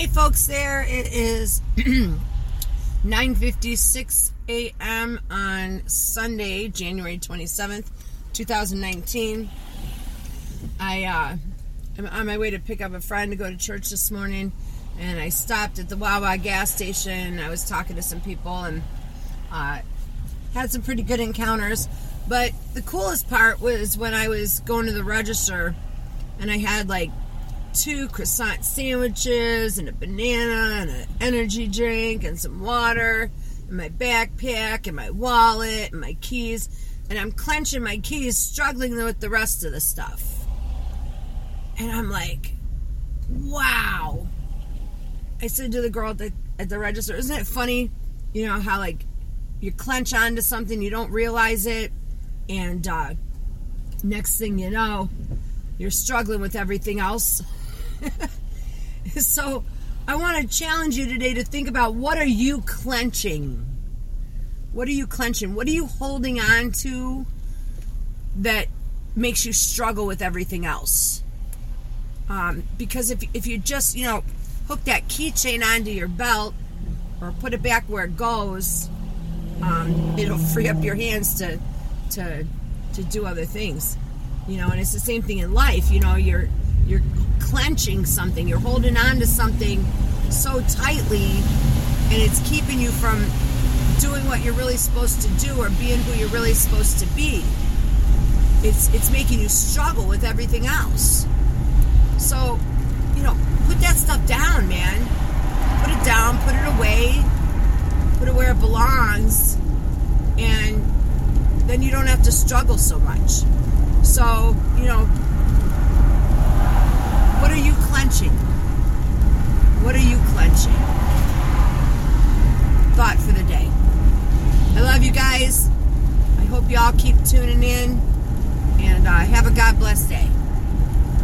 Hey folks there, it is 9:56 a.m. on Sunday, January 27th, 2019. I uh I'm on my way to pick up a friend to go to church this morning and I stopped at the Wawa gas station. I was talking to some people and uh had some pretty good encounters. But the coolest part was when I was going to the register and I had like two croissant sandwiches and a banana and an energy drink and some water and my backpack and my wallet and my keys. And I'm clenching my keys, struggling with the rest of the stuff. And I'm like, wow. I said to the girl at the, at the register, isn't it funny, you know, how like you clench onto something, you don't realize it, and uh, next thing you know, you're struggling with everything else. so I want to challenge you today to think about what are you clenching? What are you clenching? What are you holding on to that makes you struggle with everything else? Um, because if, if you just, you know, hook that keychain onto your belt or put it back where it goes, um, it'll free up your hands to to to do other things. You know, and it's the same thing in life. You know, you're you're clenching something, you're holding on to something so tightly, and it's keeping you from doing what you're really supposed to do or being who you're really supposed to be. It's it's making you struggle with everything else. So, you know, put that stuff down, man. Put it down, put it away, put it where it belongs, and then you don't have to struggle so much. So, you know, you clenching? What are you clenching? Thought for the day. I love you guys. I hope you all keep tuning in and uh, have a God bless day.